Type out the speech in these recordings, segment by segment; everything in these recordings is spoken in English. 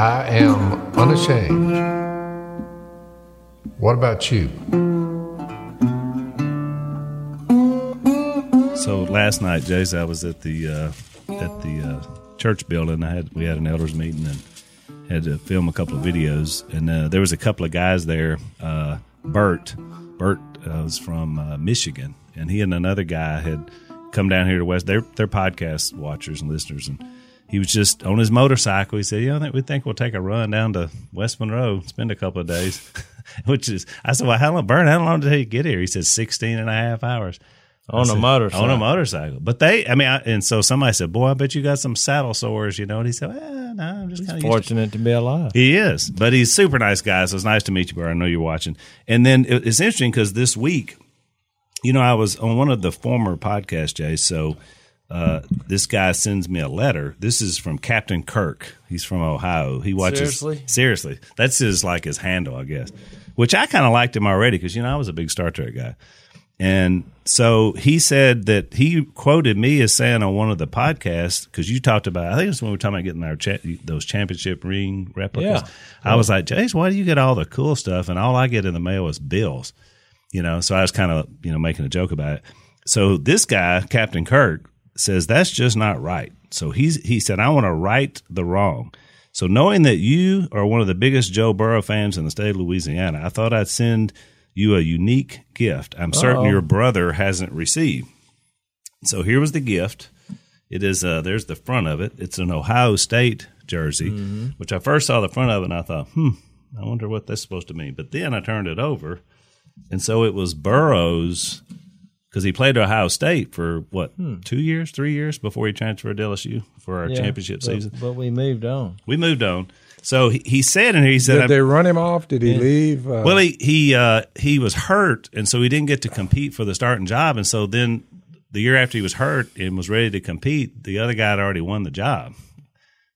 I am unashamed. What about you? So last night, Jace, I was at the uh, at the uh, church building. I had we had an elders meeting and had to film a couple of videos. And uh, there was a couple of guys there. Uh, Bert, Bert uh, was from uh, Michigan, and he and another guy had come down here to West. They're they're podcast watchers and listeners, and he was just on his motorcycle. He said, "Yeah, I think we think we'll take a run down to West Monroe, spend a couple of days." Which is, I said, "Well, how long, Bert? How long did he get here?" He said, 16 and a half hours on said, a motorcycle. On a motorcycle. But they, I mean, I, and so somebody said, "Boy, I bet you got some saddle sores," you know. And he said, eh, "No, I'm just kind of fortunate to. to. be alive." He is, but he's super nice guy. So it's nice to meet you, Bert. I know you're watching. And then it, it's interesting because this week, you know, I was on one of the former podcasts, Jay. So uh, this guy sends me a letter. This is from Captain Kirk. He's from Ohio. He watches seriously. Seriously, that's his like his handle, I guess. Which I kind of liked him already because you know I was a big Star Trek guy. And so he said that he quoted me as saying on one of the podcasts because you talked about I think it's when we were talking about getting our cha- those championship ring replicas. Yeah. I was like, Jace, why do you get all the cool stuff and all I get in the mail is bills? You know, so I was kind of you know making a joke about it. So this guy, Captain Kirk, says that's just not right. So he's he said I want to right the wrong. So knowing that you are one of the biggest Joe Burrow fans in the state of Louisiana, I thought I'd send you a unique gift. I'm certain Uh-oh. your brother hasn't received. So here was the gift. It is uh there's the front of it. It's an Ohio State jersey, Mm-hmm. which I first saw the front of it and I thought, hmm, I wonder what that's supposed to mean. But then I turned it over, and so it was Burrow's because he played at Ohio State for what two years, three years before he transferred to LSU for our Hmm. Yeah, championship but- season. But we moved on. We moved on. So he, he said, and he said, Did they run him off? Did he leave? Uh, well, he he uh, he was hurt, and so he didn't get to compete for the starting job. And so then the year after he was hurt and was ready to compete, the other guy had already won the job.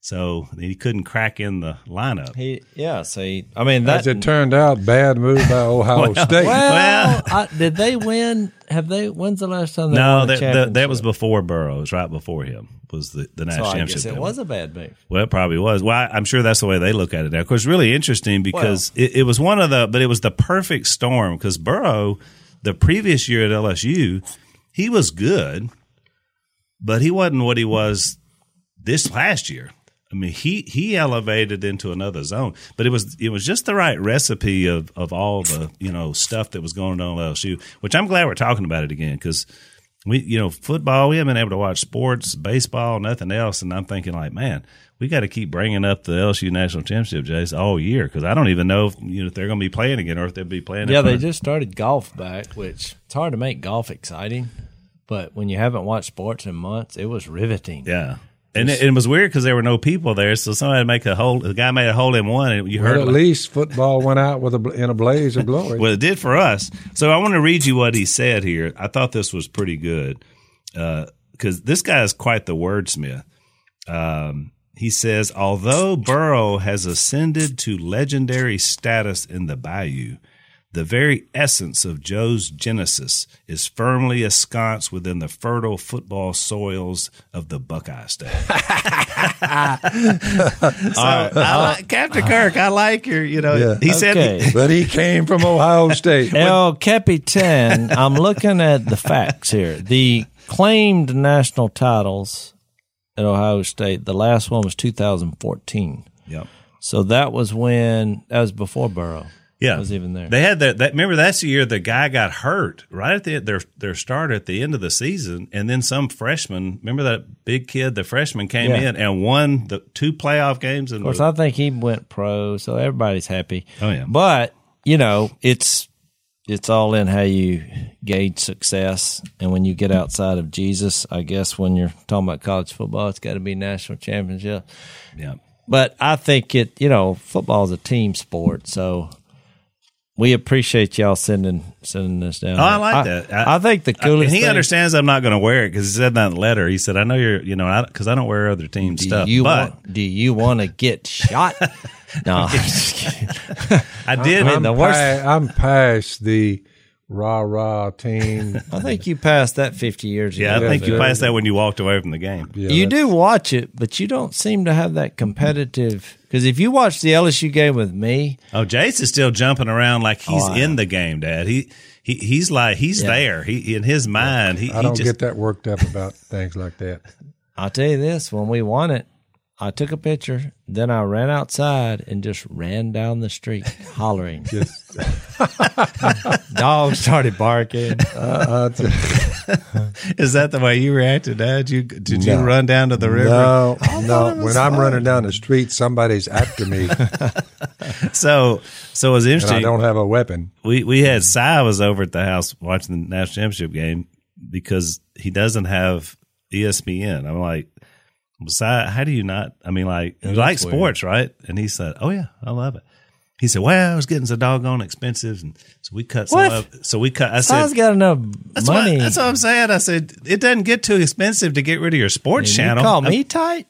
So he couldn't crack in the lineup. He yeah. So he, I mean that. as it turned out, bad move by Ohio State. well, I, did they win? Have they? When's the last time they no, won a that, that that was before Burrows, right before him was the the So national I championship. guess it game. was a bad move. Well, it probably was. Well, I, I'm sure that's the way they look at it now. Of course, really interesting because it, it was one of the, but it was the perfect storm because Burrow, the previous year at LSU, he was good, but he wasn't what he was this last year. I mean, he he elevated into another zone, but it was it was just the right recipe of of all the you know stuff that was going on at LSU, which I'm glad we're talking about it again because we you know football we haven't been able to watch sports baseball nothing else and i'm thinking like man we got to keep bringing up the lsu national championship Jace all year because i don't even know if, you know, if they're going to be playing again or if they'll be playing Yeah, they just started golf back, which it's hard to make golf exciting. But when you haven't watched sports in months, it was riveting. yeah and it, it was weird because there were no people there so somebody had to make a hole the guy made a hole in one and you But heard at like- least football went out with a, in a blaze of glory. Well, it did for us. So I want to read you what he said here. I thought this was pretty good because this guy is quite the wordsmith. Um, he says, although Burrow has ascended to legendary status in the Bayou, the very essence of Joe's genesis is firmly ensconced within the fertile football soils of the Buckeye State. so, uh, I like, uh, Captain Kirk, I like your, you know, Yeah. he said, Okay. but he came from Ohio State. El Capitan, I'm looking at the facts here. The claimed national titles at Ohio State, the last one was 2014. Yep. So that was when, that was before Burrow. Yeah, was even there. They had that. that remember, that's the year the guy got hurt right at the their their start at the end of the season, and then some freshman. Remember that big kid, the freshman came Yeah. in and won the two playoff games. And Of course, I think he went pro, so everybody's happy. Oh, yeah. But you know, it's it's all in how you gauge success, and when you get outside of Jesus, I guess when you're talking about college football, it's got to be national championship. yeah, But I think it, you know, football is a team sport, so we appreciate y'all sending sending this down. Oh, I there. like that. I- I, think the I- coolest. and he thing, understands I'm not going to wear it because he said that in the letter. He said, "I know you're, you know, because I, don't wear other team Do stuff, you but want? Do you want to get shot? no, I'm just. I did." mean, the I'm, worst- pa- I'm past the rah rah team. I think you passed that 50 years ago. Yeah, I Yeah, think you passed that when you walked away from the game. Yeah, you that's- do watch it, but you don't seem to have that competitive. Because if you watch the LSU game with me, Oh, Jace is still jumping around like he's Oh, in the game, Dad. He he he's like he's Yeah. there. He in his mind. He, I don't just get that worked up about things like that. I'll tell you this: when we won it, I took a picture. Then I ran outside and just ran down the street hollering. Just, Dogs started barking. uh, uh, is that the way you reacted, Dad? You did you run down to the river? no, no. When I'm running down the street, somebody's after me, So so it was and I don't have a weapon. we we had Si was over at the house watching the national championship game because he doesn't have ESPN. I'm like, Si, how do you not? I mean, like you like weird. sports, right? And he said, Oh yeah, I love it. He said, "Well, was getting so doggone expensive, and so we cut some What? of. So we cut. I said, got enough that's money. What, that's what I'm saying. I said it doesn't get too expensive to get rid of your sports channel. You call I- me tight?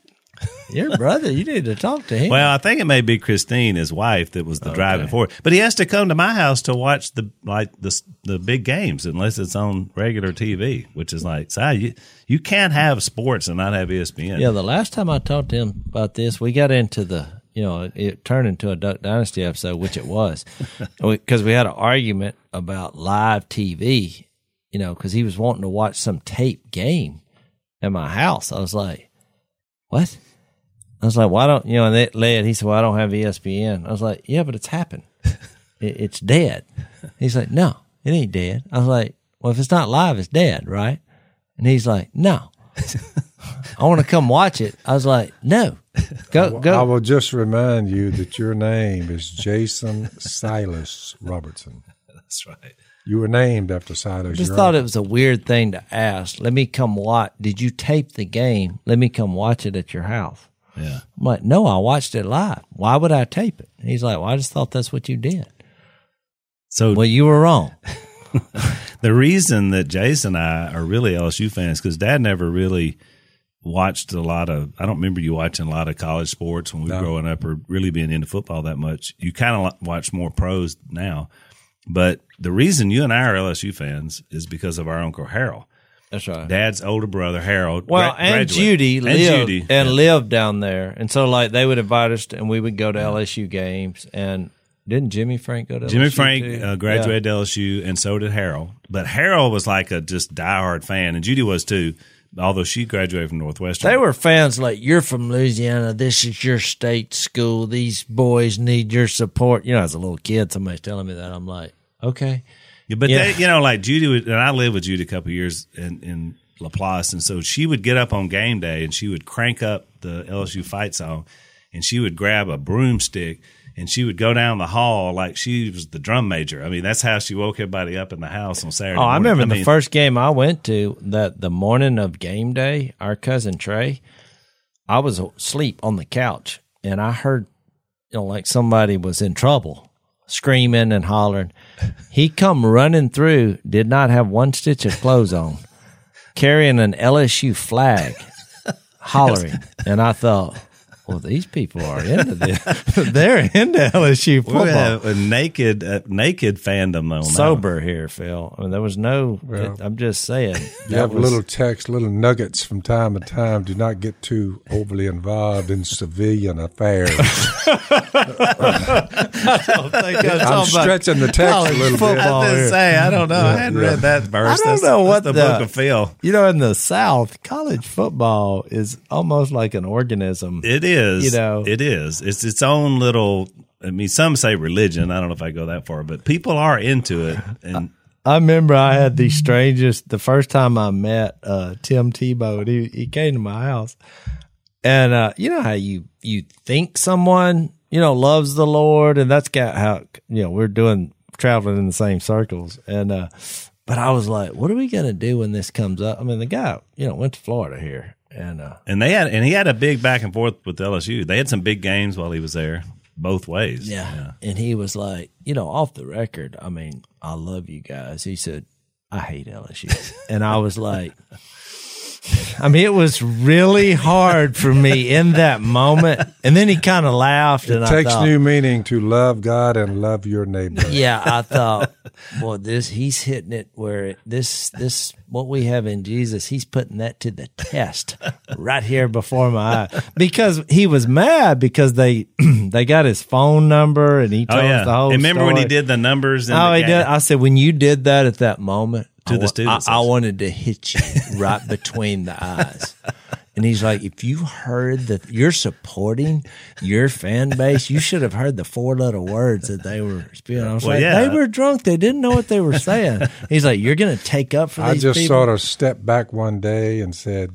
Your brother, you need to talk to him. Well, I think it may be Christine, his wife, that was the driving force. But he has to come to my house to watch the like the the big games, unless it's on regular TV, which is like, Si, you you can't have sports and not have ESPN. Yeah, the last time I talked to him about this, we got into the, you know, it turned into a Duck Dynasty episode, which it was, because we had an argument about live TV, you know, because he was wanting to watch some tape game at my house. I was like, what? I was like, why don't you know? And that led. He said, well, I don't have ESPN. I was like, yeah, but it's happened. It, it's dead. He's like, no, it ain't dead. I was like, well, if it's not live, it's dead, right? And he's like, no. I want to come watch it. I was like, no, go go. I will just remind you that your name is Jason Silas Robertson. that's right. You were named after Silas. I just Your thought it was a weird thing to ask. Let me come watch. Did you tape the game? Let me come watch it at your house. Yeah. I'm like, no, I watched it live. Why would I tape it? He's like, well, I just thought that's what you did. So Well, you were wrong. the reason that Jason and I are really LSU fans because Dad never really watched a lot of. I don't remember you watching a lot of college sports when we were growing up, or really being into football that much. You kind of watch more pros now, but the reason you and I are LSU fans is because of our uncle Harold. That's right. Dad's older brother Harold. Well, gra- and graduated. Judy and lived Judy, and yeah. lived down there, and so like they would invite us, to, and we would go to LSU games. And didn't Jimmy Frank go to LSU? Jimmy LSU Frank too? uh, graduated to LSU, and so did Harold. But Harold was like a just diehard fan, and Judy was too. Although she graduated from Northwestern, They were fans like you're from Louisiana. This is your state school. These boys need your support. You know, as a little kid, somebody's telling me that. I'm like, okay. Yeah, but Yeah. they, you know, like Judy would, and I lived with Judy a couple of years in, in Laplace, and so she would get up on game day and she would crank up the LSU fight song, and she would grab a broomstick and she would go down the hall like she was the drum major. I mean, that's how she woke everybody up in the house on Saturday. Oh, I remember the mean, first game I went to that the morning of game day, our cousin Trey, I was asleep on the couch and I heard, you know, like somebody was in trouble, screaming and hollering. He come running through, did not have one stitch of clothes on, carrying an LSU flag, hollering. And I thought, well, these people are into this. They're into LSU football. We football. have a naked, uh, naked fandom though. now. Sober here, Phil. I mean, there was no. Well, I'm just saying. You have was- little text, little nuggets from time to time. Do not get too overly involved in civilian affairs. I'm stretching the text a little bit. I was here. gonna say, I don't know. I hadn't yeah. read that verse. I don't That's- know what the, the- book of Phil. You know, in the South, college football is almost like an organism. It is. You know. it is. It's its own little. I mean, some say religion. I don't know if I go that far, but people are into it. And I remember I had the strangest. The first time I met uh, Tim Tebow, and he he came to my house, and uh, you know how you you think someone you know loves the Lord, and that's got how you know we're doing traveling in the same circles, and uh, but I was like, what are we gonna do when this comes up? I mean, the guy you know went to Florida here, and uh, and they had and he had a big back and forth with LSU. They had some big games while he was there, both ways. Yeah. And he was like, you know, off the record, I mean, I love you guys. He said, I hate LSU. and I was like, I mean, it was really hard for me in that moment. And then he kind of laughed, and It I takes thought, new meaning to love God and love your neighbor. yeah, I thought, well, this he's hitting it where it, this this what we have in Jesus, he's putting that to the test right here before my eye because he was mad because they they got his phone number and he Oh told us yeah. the whole. And remember when he did the numbers? In Oh, the he game? did. I said when you did that at that moment To I the wa- students, I, I I wanted to hit you right between the eyes. And he's like, if you heard that you're supporting your fan base, you should have heard the four little words that they were spewing. I was Well, like, yeah. they were drunk. They didn't know what they were saying. He's like, you're going to take up for I these I just people. sort of stepped back one day and said,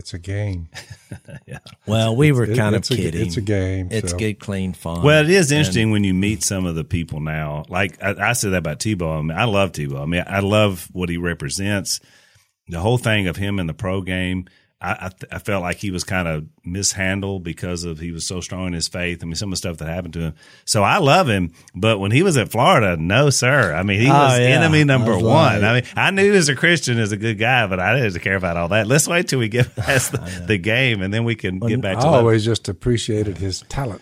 "It's a game. yeah. well, we were It- kind of it's a, kidding. It's a game. It's so. good, clean fun. Well, it is interesting when you meet some of the people now. Like I, I said that about Tebow. I mean, I love Tebow. I mean, I love what he represents. The whole thing of him in the pro game, I, I, I felt like he was kind of mishandled because of he was so strong in his faith. I mean, some of the stuff that happened to him. So I love him, but when he was at Florida, no sir. I mean, he Oh, was yeah. enemy number I was one. like- I mean, I knew as a Christian as a good guy, but I didn't care about all that. Let's wait till we get past the, the game, and then we can get back I to love. always just appreciated his talent,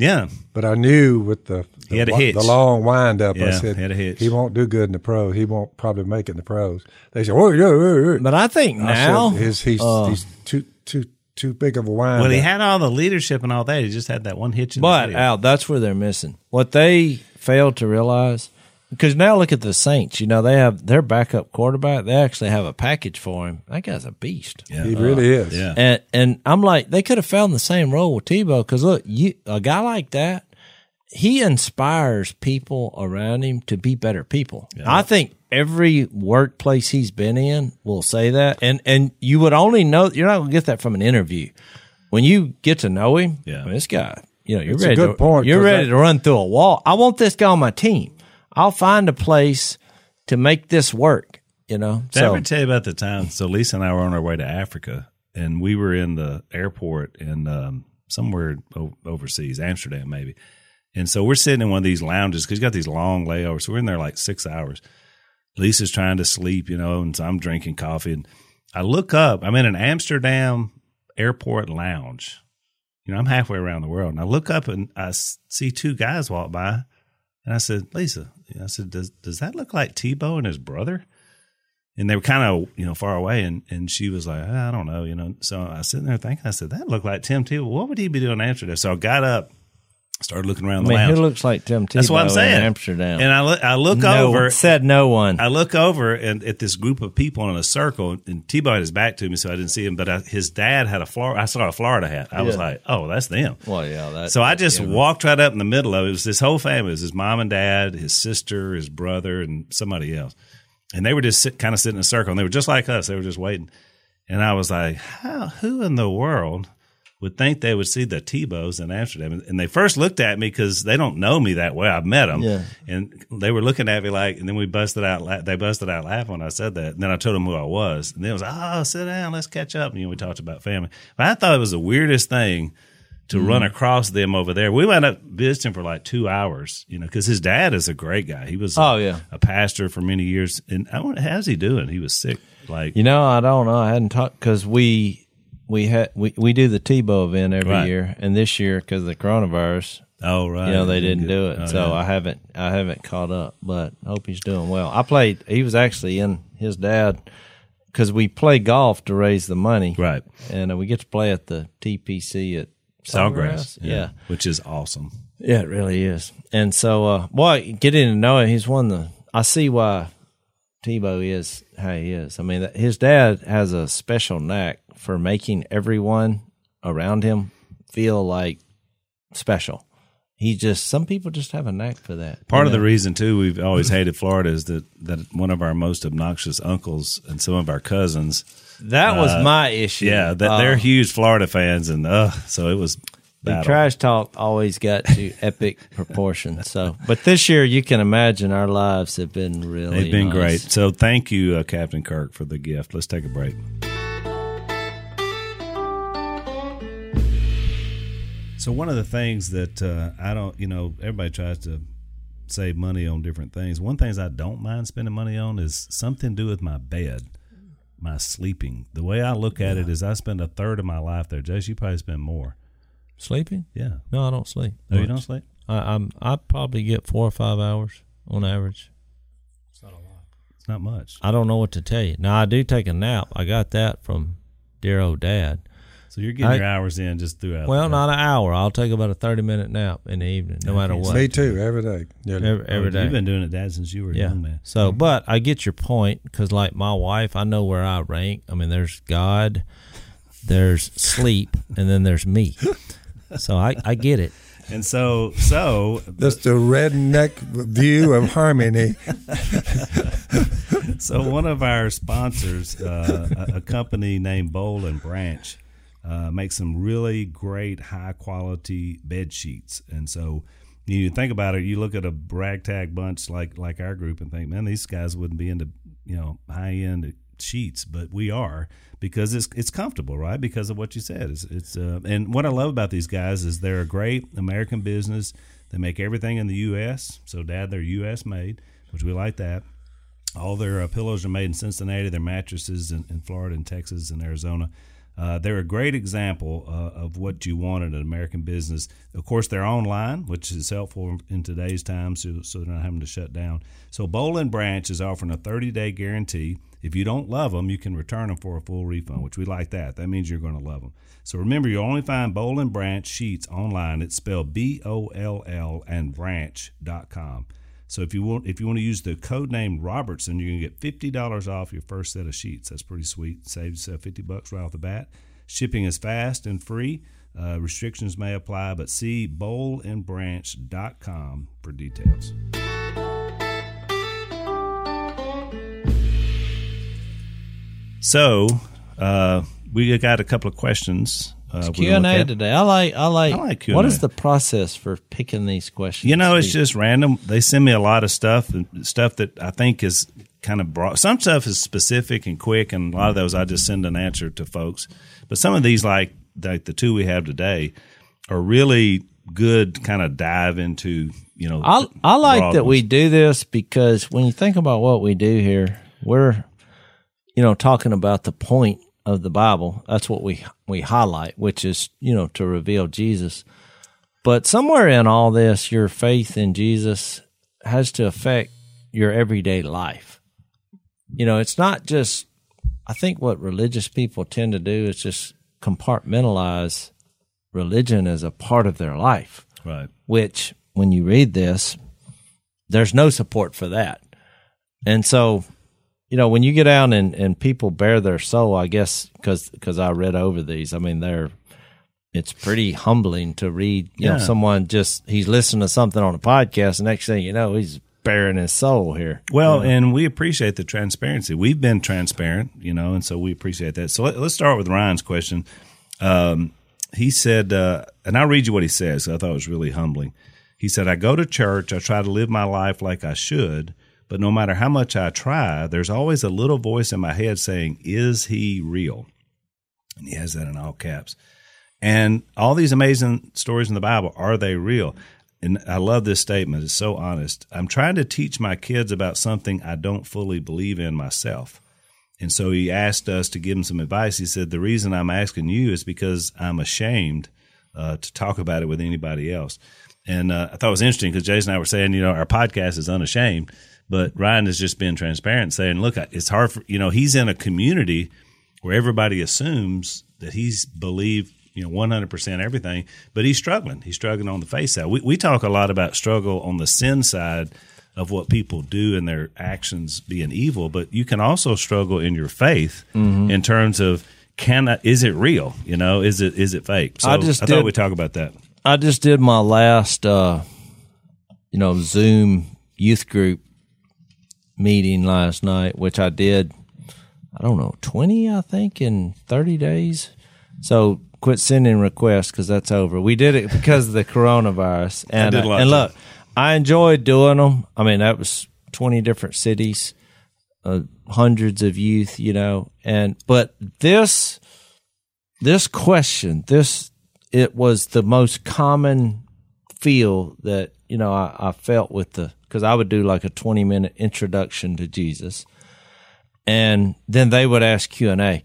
yeah. but I knew with the the, He had a hitch. the long wind up, I said he had a hitch. he won't do good in the pros. He won't probably make it in the pros. They said, "Oh, yeah, yeah, yeah." but I think I now, said, his, he's, uh, he's too too too big of a wind. Well, he had all the leadership and all that. He just had that one hitch in But the tail. Al, that's where they're missing. What they failed to realize, because now look at the Saints. You know they have their backup quarterback. They actually have a package for him. That guy's a beast. Yeah. he really uh, is. yeah. And and I'm like, they could have found the same role with Tebow. Because look, you a guy like that, he inspires people around him to be better people. I think every workplace he's been in will say that. And and you would only know you're not going to get that from an interview. When you get to know him, Yeah. I mean, this guy, you know, you're It's a ready. good to, point, You're 'cause ready that- to run through a wall. I want this guy on my team. I'll find a place to make this work. You know, Did I so ever tell you about the time? So Lisa and I were on our way to Africa, and we were in the airport in um, somewhere o- overseas, Amsterdam maybe. And so we're sitting in one of these lounges because you got these long layovers. So we're in there like six hours. Lisa's trying to sleep, you know, and so I'm drinking coffee. And I look up. I'm in an Amsterdam airport lounge. You know, I'm halfway around the world, and I look up and I see two guys walk by, and I said, "Lisa," I said, "Does does that look like Tebow and his brother?" and they were kind of you know far away and and she was like i don't know you know so i was sitting there thinking i said that looked like tim tebow what would he be doing in this? so i got up started looking around I the mean, lounge who looks like Tim Tebow that's what i'm saying in Amsterdam? and i look i look no, over said no one. I look over and at this group of people in a circle, and Tebow had his back to me, so I didn't see him. But I, his dad had a Florida. I saw a Florida hat. I was like, "Oh, that's them." well, yeah. That, So I just yeah. walked right up in the middle of it. It was this whole family. It was his mom and dad, his sister, his brother, and somebody else. And they were just sit, kind of sitting in a circle, and they were just like us. They were just waiting. And I was like, "How? Who in the world would think they would see the Tebows in Amsterdam?" And they first looked at me because they don't know me that well. I've met them, Yeah. and they were looking at me like. And then we busted out. They busted out laughing when I said that. And then I told them who I was, and they was "Oh, sit down, let's catch up." And you know, we talked about family. But I thought it was the weirdest thing to Mm-hmm. run across them over there. We wound up visiting for like two hours, you know, because his dad is a great guy. He was, a, Oh, yeah. a pastor for many years. And I wonder, how's he doing? He was sick. Like, You know, I don't know. I hadn't talked because we we had we, we do the Tebow event every Right. year, and this year because of the coronavirus, oh right, you know, they didn't do it. Oh, so yeah. I haven't I haven't caught up, but I hope he's doing well. I played. He was actually in his dad because we play golf to raise the money, right, And uh, we get to play at the TPC at Sawgrass, Yeah. which is awesome. Yeah, it really is. And so, uh, boy, getting to know him, he's one of the. I see why Tebow is how he is. I mean, his dad has a special knack for making everyone around him feel like special. He just some people just have a knack for that. Part you of the reason too we've always hated Florida is that that one of our most obnoxious uncles and some of our cousins, that was my issue. yeah, that Uh, they're huge Florida fans, and uh, so it was The battle. trash talk always got to epic proportions. So, but this year, you can imagine our lives have been really. They've been nice. great. So thank you, uh, Captain Kirk, for the gift. Let's take a break. So one of the things that uh, I don't, you know, everybody tries to save money on different things. One things I don't mind spending money on is something to do with my bed. my sleeping. The way I look at it is, I spend a third of my life there. Jace, you probably spend more. Sleeping? Yeah. No, I don't sleep. Oh, you don't sleep? I, I'm I probably get four or five hours on average. It's not a lot. It's not much. I don't know what to tell you. Now I do take a nap. I got that from dear old dad. So you're getting I- your hours in just throughout. Well, the not an hour. I'll take about a thirty minute nap in the evening, no matter what. Me too, every day. Yeah. Every, every Oh. You've been doing it, Dad, since you were a yeah. young man. So, but I get your point because, like my wife, I know where I rank. I mean, there's God, there's sleep, and then there's me. So I, I get it. And so, so, That's the redneck view of harmony. so one of our sponsors, uh, a, a company named Boll and Branch, uh, makes some really great high quality bed sheets. And so, you think about it, you look at a ragtag bunch like like our group and think, man, these guys wouldn't be into you know high end sheets, but we are because it's it's comfortable, right? Because of what you said. It's, it's uh, and what I love about these guys is they're a great American business. They make everything in the U.S. So, Dad, they're U.S. made, which we like that. All their uh, pillows are made in Cincinnati. Their mattresses in, in Florida and Texas and Arizona. Uh, they're a great example uh, of what you want in an American business. Of course, they're online, which is helpful in today's time, so, so they're not having to shut down. So, Boll and Branch is offering a 30 day guarantee. If you don't love them, you can return them for a full refund, which we like that. That means you're going to love them. So, remember, you only find Boll and Branch sheets online. It's spelled B O L L and branch.com. So if you want if you want to use the code name Robertson, you're gonna get fifty dollars off your first set of sheets. That's pretty sweet. Saves uh, fifty bucks right off the bat. Shipping is fast and free. Uh, restrictions may apply, but see bollandbranch.com for details. So uh, we got a couple of questions. Uh, Q and A today. I like. I like. I like Q&A. is the process for picking these questions? You know, it's just random. They send me a lot of stuff and stuff that I think is kind of broad. Some stuff is specific and quick, and a lot of those I just send an answer to folks. But some of these, like like the two we have today, are really good. Kind of dive into you know. I I like that we do this because when you think about what we do here, we're you know talking about the point of the Bible. That's what we we highlight, which is you know to reveal Jesus. But somewhere in all this, your faith in Jesus has to affect your everyday life. You know, it's not just. I think what religious people tend to do is just compartmentalize religion as a part of their life right. which when you read this, there's no support for that. And so, you know, when you get out and, and people bare their soul, I guess, because cause I read over these, I mean, they're, it's pretty humbling to read, you know, someone just, he's listening to something on a podcast, and next thing you know, he's bearing his soul here. Well, and we appreciate the transparency. We've been transparent, you know, and so we appreciate that. So let, us start with Ryan's question. Um, he said, uh, and I'll read you what he says. I thought it was really humbling. He said, I go to church, I try to live my life like I should, but no matter how much I try, there's always a little voice in my head saying, Is he real? And he has that in all caps. And all these amazing stories in the Bible, are they real? And I love this statement. It's so honest. I'm trying to teach my kids about something I don't fully believe in myself. And so he asked us to give him some advice. He said, The reason I'm asking you is because I'm ashamed uh, to talk about it with anybody else. And uh, I thought it was interesting because Jason and I were saying, you know, our podcast is unashamed, but Ryan has just been transparent, saying, look, it's hard for, you know, he's in a community where everybody assumes that he's believed, you know, 100% everything, but he's struggling. He's struggling on the faith side. We, we talk a lot about struggle on the sin side of what people do and their actions being evil, but you can also struggle in your faith in terms of can I, is it real? You know, is it is it fake? So I just I did- thought we'd talk about that. I just did my last, uh, you know, Zoom youth group meeting last night, which I did, I don't know, 20, I think, in 30 days. So quit sending requests because that's over. We did it because of the coronavirus. And, did a and too. look, I enjoyed doing them. I mean, that was 20 different cities, uh, hundreds of youth, you know, and, but this, this question, this, it was the most common feel that, you know, I, I felt with the, because I would do like a 20 minute introduction to Jesus. and then they would ask Q and A,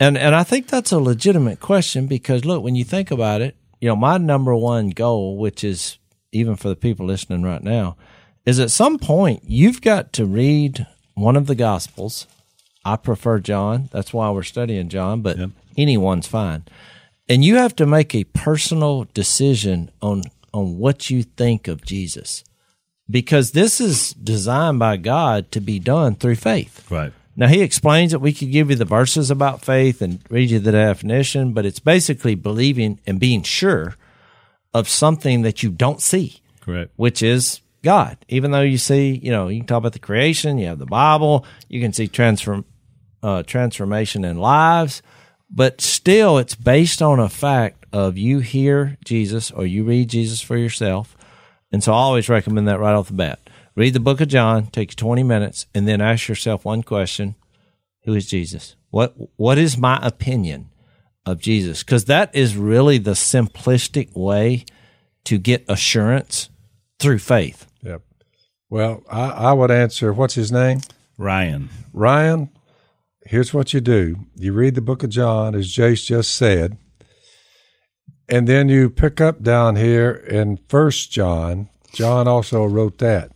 and and I think that's a legitimate question because look, when you think about it, you know, my number one goal, which is even for the people listening right now, is at some point you've got to read one of the Gospels. I prefer John. That's why we're studying John, but Yep. anyone's fine. And you have to make a personal decision on on what you think of Jesus. Because this is designed by God to be done through faith. Right. Now he explains that we could give you the verses about faith and read you the definition, but it's basically believing and being sure of something that you don't see, Correct. which is God. Even though you see, you know, you can talk about the creation, you have the Bible, you can see transform uh, transformation in lives, but still it's based on a fact of you hear Jesus or you read Jesus for yourself. And so I always recommend that right off the bat. Read the book of John, take 20 minutes, and then ask yourself one question Who is Jesus? What What is my opinion of Jesus? Because that is really the simplistic way to get assurance through faith. Yep. Well, I, I would answer, what's his name? Ryan. Ryan, here's what you do. You read the book of John, as Jace just said, and then you pick up down here in First John. John also wrote that,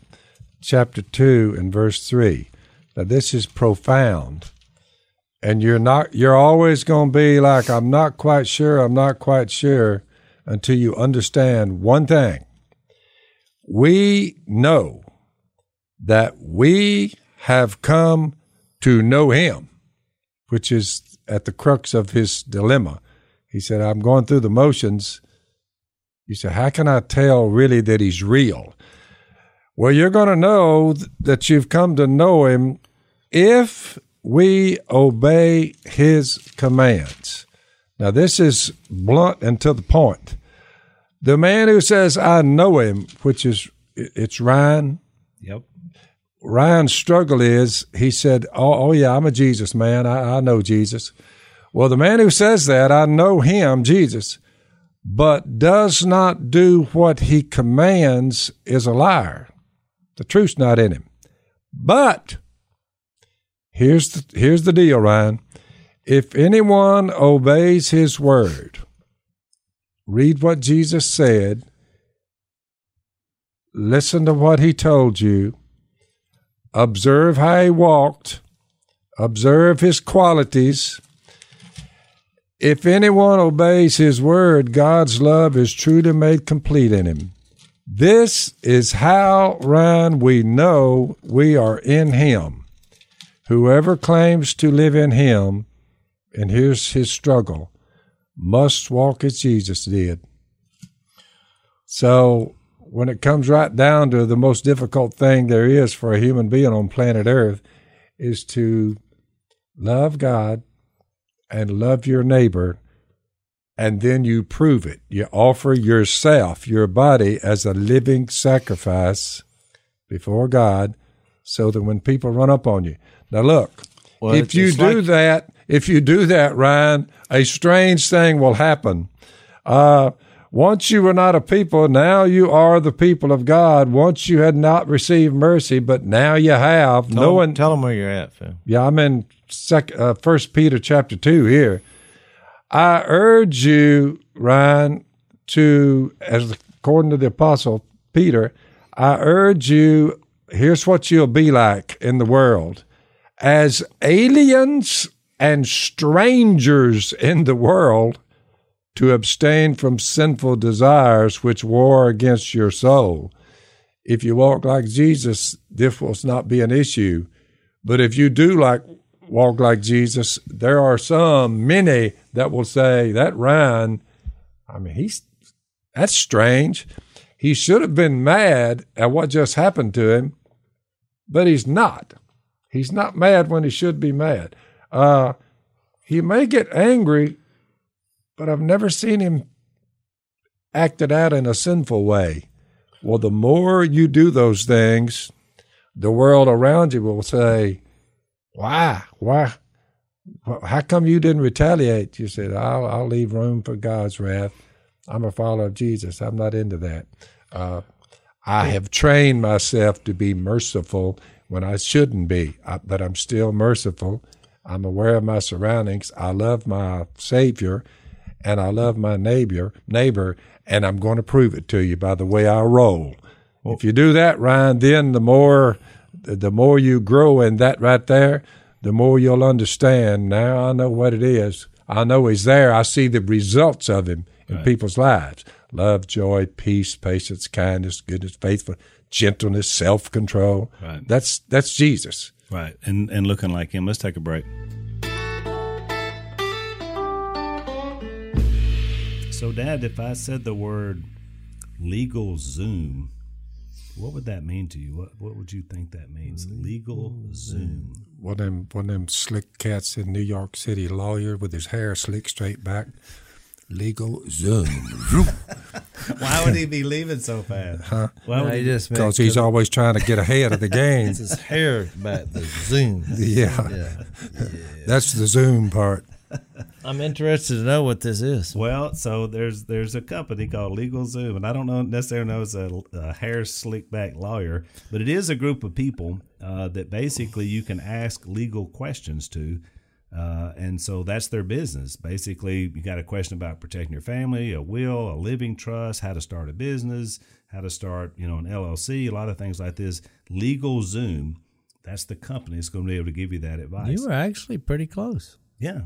chapter 2 and verse 3. Now, this is profound. And you're not you're always going to be like I'm not quite sure, I'm not quite sure until you understand one thing. We know that we have come to know him, which is at the crux of his dilemma. He said, I'm going through the motions. You said, How can I tell really that he's real? Well, you're going to know that you've come to know him if we obey his commands. Now, this is blunt and to the point. The man who says, I know him, which is, it's Ryan, Yep. Ryan's struggle is he said, oh, oh yeah, I'm a Jesus man. I, I know Jesus. Well, the man who says that, I know him, Jesus, but does not do what he commands is a liar. The truth's not in him. But here's the, here's the deal, Ryan. If anyone obeys his word, read what Jesus said, listen to what he told you, observe how he walked, observe his qualities. If anyone obeys his word, God's love is truly made complete in him. This is how, Ryan, we know we are in him. Whoever claims to live in him, and here's his struggle, must walk as Jesus did. So when it comes right down to the most difficult thing there is for a human being on planet Earth is to love God and love your neighbor, and then you prove it. You offer yourself, your body, as a living sacrifice before God, so that when people run up on you. Now, look, Well, if you do like- that, if you do that, Ryan, a strange thing will happen. Uh, once you were not a people, now you are the people of God. Once you had not received mercy, but now you have. Tell, them, one, tell them where you're at, Phil. yeah, I'm in sec, uh, First Peter chapter two here. I urge you, Ryan, to as according to the apostle Peter, I urge you. Here's what you'll be like in the world, as aliens and strangers in the world, to abstain from sinful desires which war against your soul. If you walk like Jesus, this will not be an issue. But if you do like walk like Jesus, there are some, many that will say that Ryan, I mean, he's that's strange. He should have been mad at what just happened to him, but he's not. He's not mad when he should be mad. Uh, he may get angry, but I've never seen him acted out in a sinful way. Well, the more you do those things, the world around you will say, why? Why? How come you didn't retaliate? You said, I'll, I'll leave room for God's wrath. I'm a follower of Jesus. I'm not into that. Uh, I have trained myself to be merciful when I shouldn't be, I, but I'm still merciful. I'm aware of my surroundings. I love my Savior, and I love my neighbor. Neighbor, and I'm going to prove it to you by the way I roll. if you do that, Ryan, then the more the more you grow in that right there, the more you'll understand. Now I know what it is. I know He's there. I see the results of Him in people's lives: love, joy, peace, patience, kindness, goodness, faithful, gentleness, self-control. Right. That's that's Jesus. Right. And and looking like him. Let's take a break. So, Dad, if I said the word legal Zoom, what would that mean to you? What what would you think that means? Legal Zoom. One of them, one of them slick cats in New York City, lawyer with his hair slick straight back. Legal Zoom. Why would he be leaving so fast? Huh? Why would he he? just meant Because he's always trying to get ahead of the game. his hair back the zoom. yeah. Yeah. That's the Zoom part. I'm interested to know what this is. Well, so there's there's a company called Legal Zoom, and I don't know necessarily know it's a, a hair slick back lawyer, but it is a group of people uh, that basically you can ask legal questions to, uh, and so that's their business. Basically, you got a question about protecting your family, a will, a living trust, how to start a business, how to start you know an LLC, a lot of things like this. Legal Zoom, that's the company that's going to be able to give you that advice. You were actually pretty close. yeah,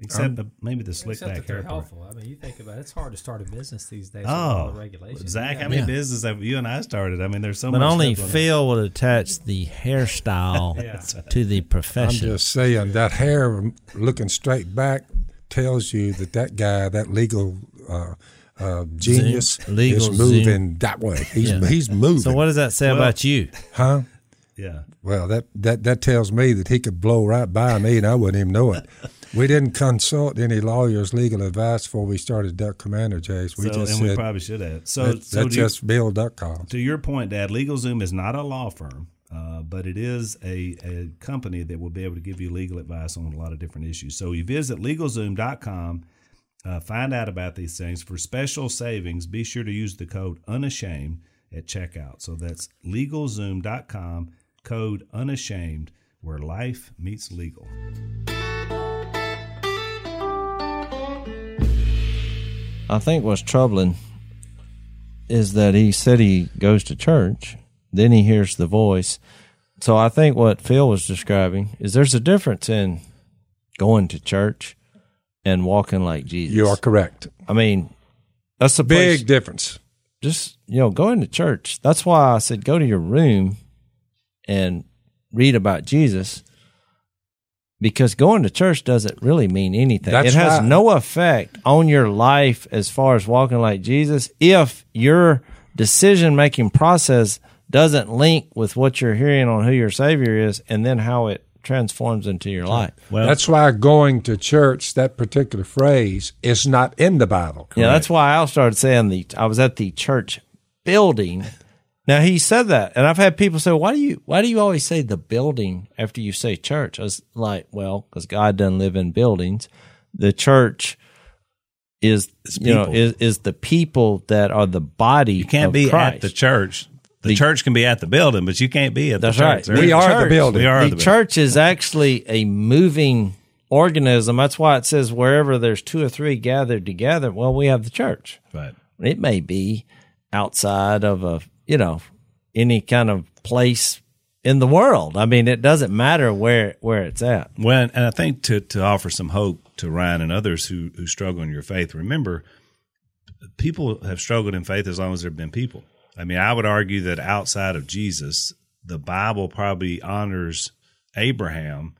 except the, maybe the slick back that they're hair helpful. I mean, you think about it; it's hard to start a business these days with all Oh, the regulations. Zach, You how many Yeah. businesses have you and I started? I mean, there's so many. But much. only stuff on Phil would attach the hairstyle Yeah. to the profession. I'm just saying that hair looking straight back tells you that that guy, that legal uh, uh, genius, Legal is moving Zoom. that way. He's Yeah. he's moving. so what does that say Well- about you? Huh? Yeah. Well, that, that that tells me that he could blow right by me and I wouldn't even know it. We didn't consult any lawyers' legal advice before we started Duck Commander, Jace. We so, just and we probably should have. So, that, so that's just Bill Duck.com. to your point, Dad, LegalZoom is not a law firm, uh, but it is a, a company that will be able to give you legal advice on a lot of different issues. So you visit LegalZoom.com, uh, find out about these things. For special savings, be sure to use the code UNASHAMED at checkout. So that's LegalZoom.com, code UNASHAMED, where life meets legal. I think what's troubling is that he said he goes to church, then he hears the voice. So I think what Phil was describing is there's a difference in going to church and walking like Jesus. You are correct. I mean, that's a Big place- difference. just you know going to church that's why i said go to your room and read about jesus because going to church doesn't really mean anything That's it has right. no effect on your life as far as walking like jesus if your decision making process doesn't link with what you're hearing on who your savior is and then how it transforms into your life Well, That's why going to church, that particular phrase, is not in the Bible. Yeah, that's why I started saying the. I was at the church building. Now he said that, and I've had people say, "Why do you? Why do you always say the building after you say church?" I was like, "Well, because God doesn't live in buildings. The church is, you know, is is the people that are the body. you can't be Christ. at the church. The, The- church can be at the building, but you can't be at That's the right. church. There- We are the church- building. We are the, the building. church is actually a moving organism. That's why it says wherever there's two or three gathered together. Well, we have the church. Right. It may be outside of a, you know, any kind of place in the world. I mean, it doesn't matter where where it's at. Well, and I think to, to offer some hope to Ryan and others who, who struggle in your faith, remember, people have struggled in faith as long as there have been people. I mean, I would argue that outside of Jesus, the Bible probably honors Abraham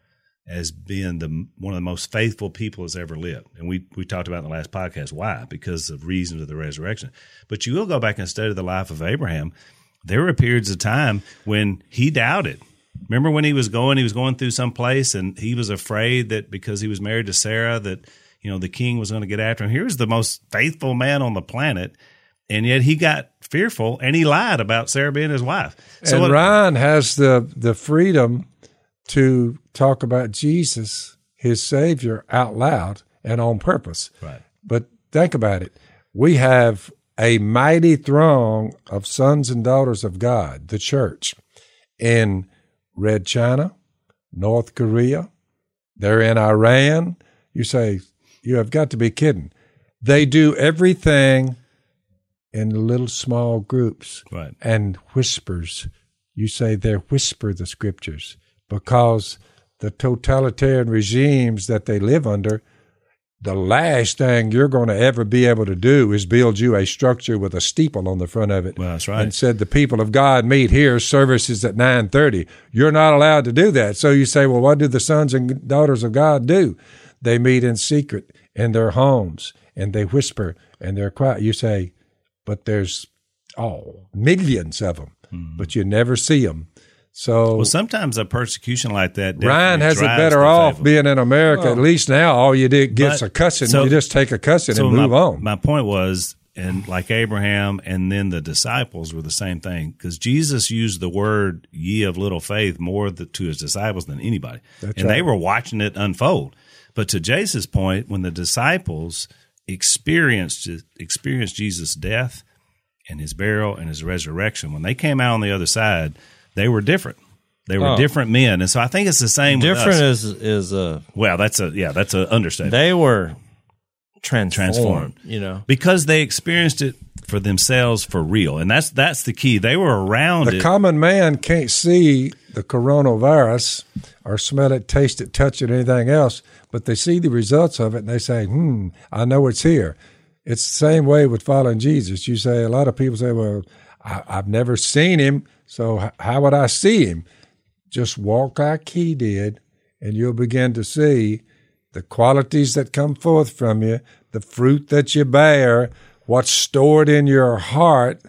as being the one of the most faithful people that's ever lived. And we, we talked about in the last podcast why, because of reasons of the resurrection. But you will go back and study the life of Abraham. There were periods of time when he doubted. Remember when he was going, he was going through some place and he was afraid that because he was married to Sarah that, you know, the king was going to get after him. Here's the most faithful man on the planet. And yet he got fearful and he lied about Sarah being his wife. and what- Ryan has the the freedom to talk about Jesus, his Savior, out loud and on purpose. Right. But think about it. We have a mighty throng of sons and daughters of God, the church. in Red China, North Korea, they're in Iran. You say, you have got to be kidding. They do everything in little small groups Right. and whispers. You say they whisper the scriptures because the totalitarian regimes that they live under, the last thing you're going to ever be able to do is build you a structure with a steeple on the front of it. Well, that's right. And said the people of God meet here. Services at nine thirty. You're not allowed to do that. So you say, well, what do the sons and daughters of God do? They meet in secret in their homes and they whisper and they're quiet. You say, but there's oh millions of them, hmm. but you never see them. So Well, sometimes a persecution like that. Ryan has it better off faithful. being in America. At least now, all you did gets a cussing. so- you just take a cussing So and move my, on. My point was, and like Abraham and then the disciples were the same thing because Jesus used the word "ye of little faith" more th- to his disciples than anybody, and they were watching it unfold. But to Jace's point, when the disciples experienced experienced Jesus' death and his burial and his resurrection, when they came out on the other side, they were different. They were Oh. different men, and so I think it's the same. with Different us. is is uh well, that's a yeah, that's an understatement. they were transformed, Transformed. You know, because they experienced it for themselves for real, and that's that's the key. They were around the it. common man can't see the coronavirus or smell it, taste it, touch it, anything else, but they see the results of it and they say, hmm, I know it's here. It's the same way with following Jesus. You say, a lot of people say, well, I, I've never seen him, so how would I see him? Just walk like he did, and you'll begin to see the qualities that come forth from you, the fruit that you bear, what's stored in your heart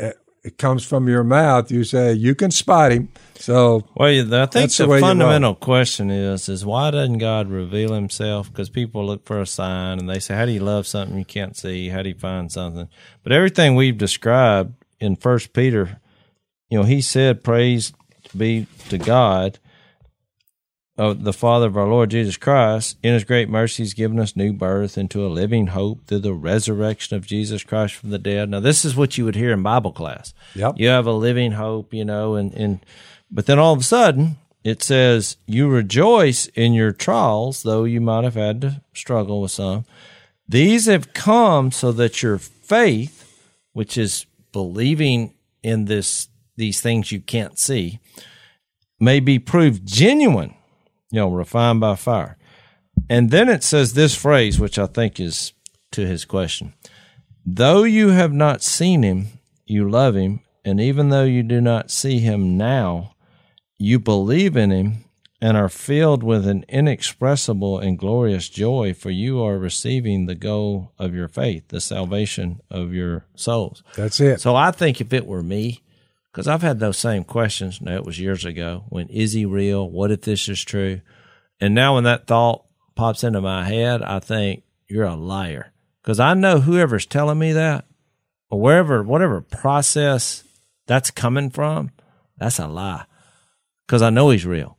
uh, it comes from your mouth, you say you can spot him. So Well, I think That's the the, fundamental question is is why doesn't God reveal Himself? Because people look for a sign and they say, "How do you love something you can't see? How do you find something?" But everything we've described in First Peter, you know, He said, "Praise be to God." Of the Father of our Lord Jesus Christ, in His great mercy, He's given us new birth into a living hope through the resurrection of Jesus Christ from the dead. Now, this is what you would hear in Bible class. Yep. You have a living hope, you know, and, and but then all of a sudden it says you rejoice in your trials, though you might have had to struggle with some. These have come so that your faith, which is believing in this these things you can't see, may be proved genuine, you know, refined by fire. And then it says this phrase, which I think is to his question. Though you have not seen him, you love him, and even though you do not see him now, you believe in him and are filled with an inexpressible and glorious joy, for you are receiving the goal of your faith, the salvation of your souls. that's it. So I think if it were me, because I've had those same questions. Now it was years ago. When is he real? What if this is true? And now when that thought pops into my head, I think you're a liar. Because I know whoever's telling me that, or wherever, whatever process that's coming from, that's a lie. Because I know he's real.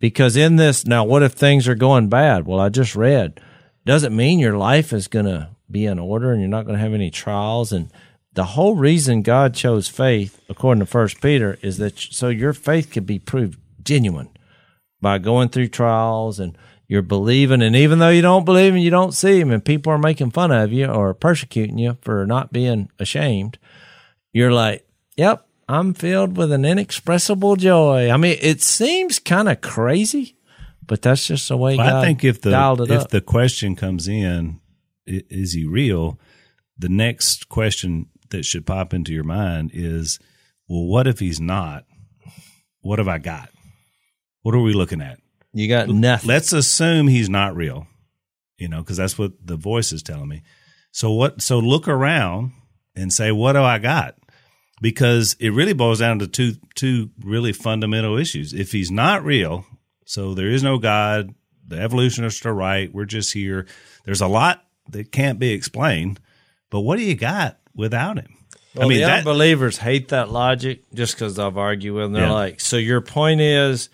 Because in this, now what if things are going bad? Well, I just read. Doesn't mean your life is going to be in order and you're not going to have any trials. And the whole reason God chose faith, according to First Peter, is that so your faith could be proved genuine by going through trials and you're believing. And even though you don't believe and you don't see Him, and people are making fun of you or persecuting you for not being ashamed, you're like, "Yep, I'm filled with an inexpressible joy." I mean, it seems kind of crazy, but that's just the way Well, God I think if the dialed it if up. the question comes in, is he real? The next question that should pop into your mind is, well, what if he's not? What have I got? What are we looking at? you got nothing. Let's assume he's not real, you know, because that's what the voice is telling me. So what? So look around and say, what do I got? Because it really boils down to two two really fundamental issues. If he's not real, so there is no God, the evolutionists are right. We're just here. There's a lot that can't be explained. But what do you got without him? Well, I mean, the that, unbelievers hate that logic just because I've argued with them. They're Yeah. like, so your point is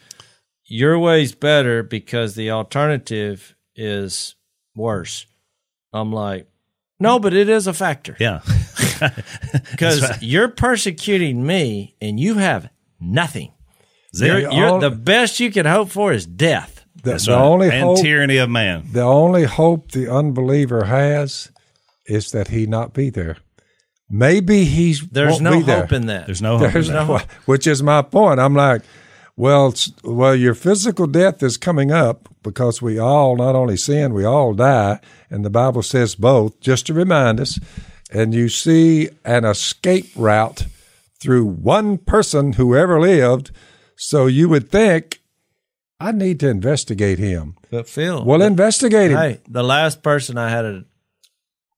your way's better because the alternative is worse. I'm like, no, but it is a factor yeah, because you're persecuting me and you have nothing. You're, you're- all- the best you can hope for is death. The, That's the right. only and hope, tyranny of man. the only hope the unbeliever has is that he not be there. Maybe he's There's won't no be there. hope in that. There's no hope. There's in that. no, which is my point. I'm like, well, well, your physical death is coming up because we all not only sin, we all die, and the Bible says both. Just to remind us, and you see an escape route through one person who ever lived. So you would think, I need to investigate him. But Phil, Well, investigate him. hey, the last person I had a,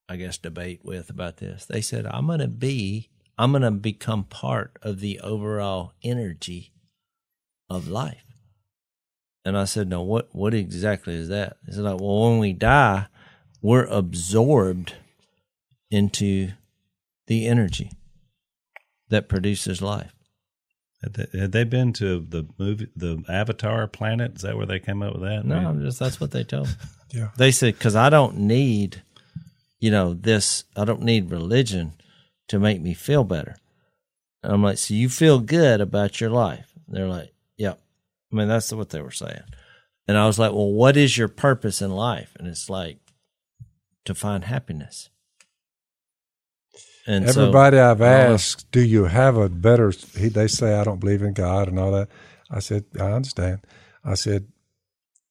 I guess, debate with about this, they said, I'm going to be, I'm going to become part of the overall energy of life. And I said, no, what, what exactly is that? It's like, well, when we die, we're absorbed into the energy that produces life. Had they, been to the movie, the Avatar planet? Is that where they came up with that? No, I'm just that's what they told me. Yeah. They said because I don't need, you know, this. I don't need religion to make me feel better. And I'm like, so you feel good about your life? They're like, yep. I mean, that's what they were saying. And I was like, well, what is your purpose in life? And it's like to find happiness. And so- Everybody I've I don't asked, do you have a better? He, they say I don't believe in God and all that. I said I understand. I said,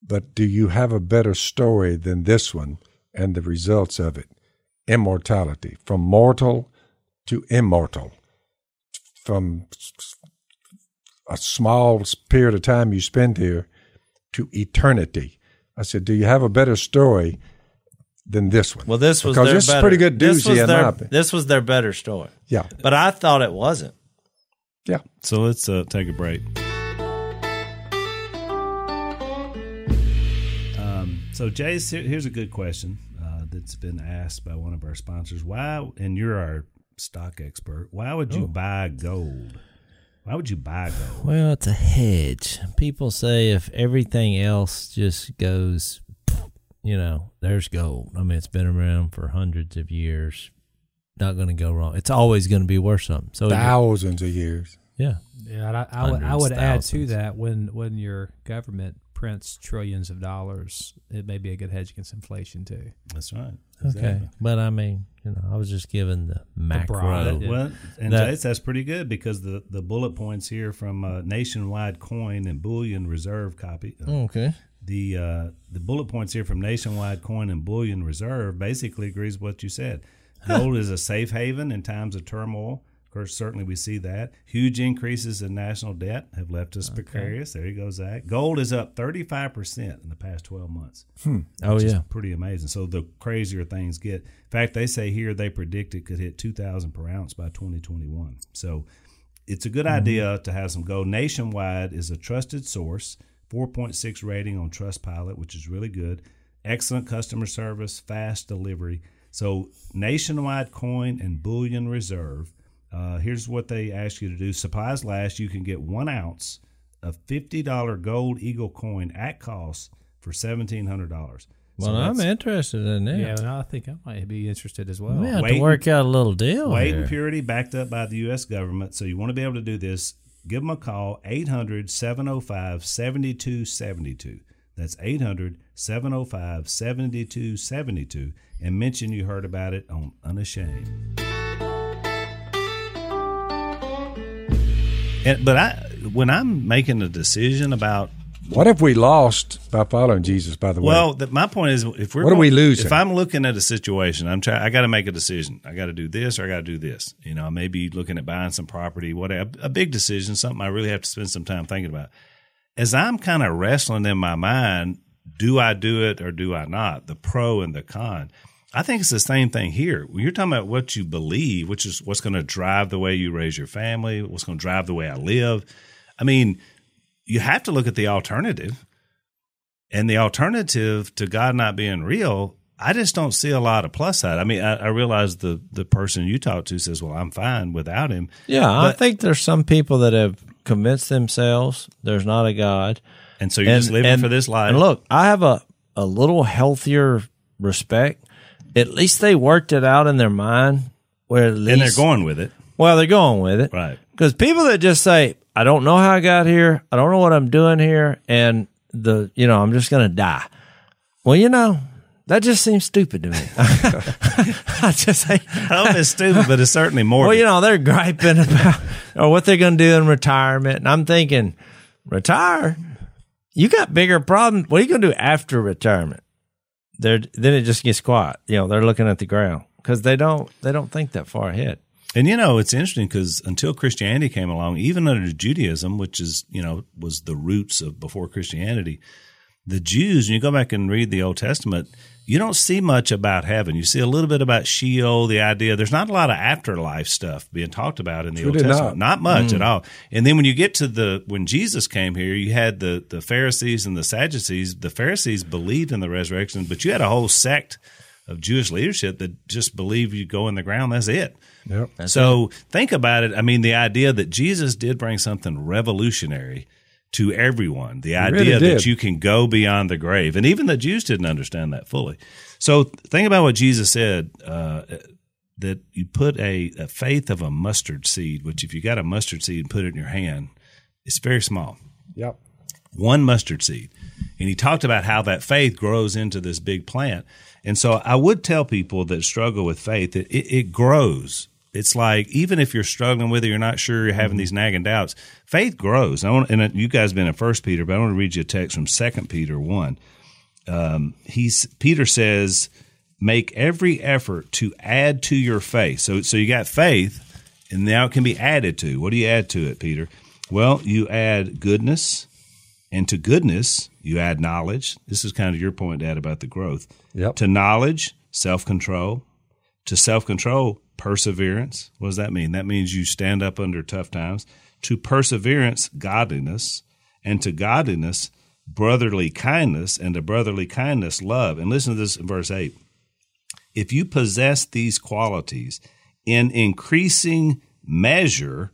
but do you have a better story than this one and the results of it? Immortality, from mortal to immortal, from a small period of time you spend here to eternity. I said, do you have a better story than this one? well, this was because their this is better, pretty good this was their. This was their better story, Yeah, but I thought it wasn't. yeah. So let's uh, take a break. Um, so, Jace, here- here's a good question that's been asked by one of our sponsors. Why, and you're our stock expert, why would you oh. buy gold? Why would you buy gold? Well, it's a hedge. People say if everything else just goes, you know, there's gold. I mean, it's been around for hundreds of years. Not going to go wrong. It's always going to be worth something. So, Thousands of years. yeah. Yeah, and I, I would I would add to that when when your government prints trillions of dollars, it may be a good hedge against inflation too. That's right. Okay. But I mean, you know, I was just given the macro. broad, Well, well, and That- Jace, that's pretty good because the, the bullet points here from uh, Nationwide Coin and Bullion Reserve copy. uh, okay. the uh, the bullet points here from Nationwide Coin and Bullion Reserve basically agrees with what you said. Gold is a safe haven in times of turmoil. Of course, certainly we see that. Huge increases in national debt have left us precarious. There you go, Zach. Gold is up 35% in the past 12 months. Hmm. Oh, yeah. pretty amazing. So the crazier things get. In fact, they say here they predict it could hit 2,000 per ounce by 2021. So it's a good mm-hmm. idea to have some gold. Nationwide is a trusted source, 4.6 rating on Trustpilot, which is really good. Excellent customer service, fast delivery. So Nationwide Coin and Bullion Reserve. Uh, here's what they ask you to do. Supplies last. You can get one ounce of $50 gold eagle coin at cost for $1,700. Well, I'm interested in that. Yeah, and I think I might be interested as well. we have Wait- to work out a little deal Weight here. and purity backed up by the U.S. government. So you want to be able to do this, give them a call, 800 705 7272. That's 800 705 7272. And mention you heard about it on Unashamed. And, but I, when I'm making a decision about What if we lost by following Jesus? By the way, Well, the, my point is, if we're What are we going- losing? If I'm looking at a situation, I'm trying. I got to make a decision. I got to do this or I got to do this. You know, I may be looking at buying some property, whatever. A big decision, something I really have to spend some time thinking about. As I'm kind of wrestling in my mind, do I do it or do I not? The pro and the con. I think it's the same thing here. When you're talking about what you believe, which is what's going to drive the way you raise your family, what's going to drive the way I live. I mean, you have to look at the alternative. And the alternative to God not being real, I just don't see a lot of plus side. I mean, I, I realize the the person you talk to says, "Well, I'm fine without him." Yeah, I think there's some people that have convinced themselves there's not a God. And so you're just living for this life. And look, I have a, a little healthier respect. At least they worked it out in their mind where at least and they're going with it, well, they're going with it. right? Because people that just say, I don't know how I got here. I don't know what I'm doing here, and the you know I'm just gonna die. Well, you know that just seems stupid to me. I just say, I don't know it's stupid, but it's certainly more. well, you know they're griping about or what they're gonna do in retirement, and I'm thinking, retire? You got bigger problems. What are you gonna do after retirement? They're then it just gets quiet. You know they're looking at the ground because they don't they don't think that far ahead. And you know, it's interesting because until Christianity came along, even under Judaism, which is you know was the roots of before Christianity, the Jews. When you go back and read the Old Testament, you don't see much about heaven. You see a little bit about Sheol, the idea. There's not a lot of afterlife stuff being talked about in the Truly Old Testament. not. Not, much at mm. all. And then when you get to the when Jesus came here, you had the the Pharisees and the Sadducees. The Pharisees believed in the resurrection, but you had a whole sect of Jewish leadership that just believed you go in the ground. That's it. Yep. so think about it. I mean, the idea that Jesus did bring something revolutionary to everyone, the idea really that you can go beyond the grave, and even the Jews didn't understand that fully. So think about what Jesus said. Uh, that you put a, a faith of a mustard seed, which if you got a mustard seed and put it in your hand, it's very small Yep. one mustard seed. And he talked about how that faith grows into this big plant. And so I would tell people that struggle with faith that it, it grows. It's like even if you're struggling with it, you're not sure, you're having these nagging doubts. Faith grows. I want, and you guys been in First Peter, but I want to read you a text from Second Peter one. Um, he's Peter says, "Make every effort to add to your faith." So, so you got faith, and now it can be added to. What do you add to it, Peter? Well, you add goodness, and to goodness, you add knowledge. This is kind of your point, Dad, about the growth. Yep. To knowledge, self control. To self control, perseverance. What does that mean? That means you stand up under tough times. To perseverance, godliness. And to godliness, brotherly kindness. And to brotherly kindness, love. And listen to this in verse 8. If you possess these qualities in increasing measure,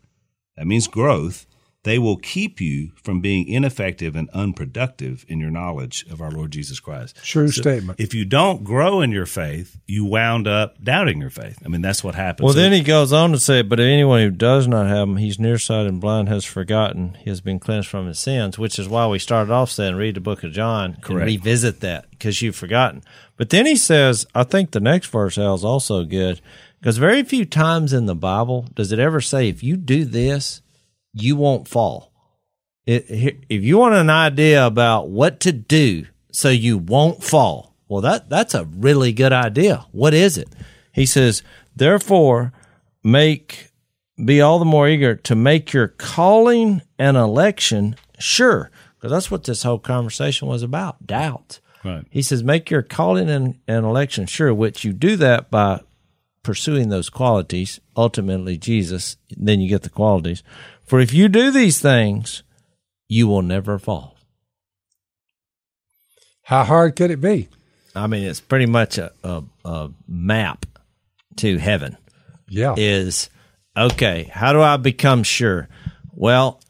that means growth, they will keep you from being ineffective and unproductive in your knowledge of our Lord Jesus Christ. True statement. If you don't grow in your faith, you wound up doubting your faith. I mean, that's what happens. Well, then he goes on to say, but anyone who does not have him, he's nearsighted and blind, has forgotten, he has been cleansed from his sins, which is why we started off saying, read the book of John and revisit that because you've forgotten. But then he says, I think the next verse, Al, is also good because very few times in the Bible does it ever say, if you do this, you won't fall. It, if you want an idea about what to do so you won't fall, well, that that's a really good idea. What is it? He says, therefore, make be all the more eager to make your calling and election sure, because that's what this whole conversation was about. Doubt. Right. He says, make your calling and, and election sure, which you do that by pursuing those qualities, ultimately Jesus, then you get the qualities. For if you do these things, you will never fall. How hard could it be? I mean, it's pretty much a, a, a map to heaven. Yeah. Is okay, how do I become sure? Well,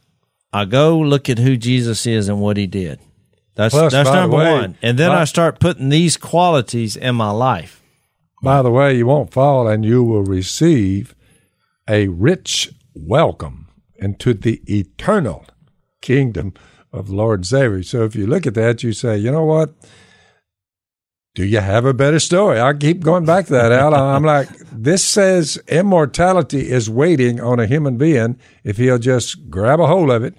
I go look at who Jesus is and what he did. That's Plus, that's number way, one. And then by- I start putting these qualities in my life. By the way, you won't fall and you will receive a rich welcome into the eternal kingdom of Lord and Savior. So if you look at that, you say, you know what? Do you have a better story? I keep going back to that, Al. I'm like, this says immortality is waiting on a human being if he'll just grab a hold of it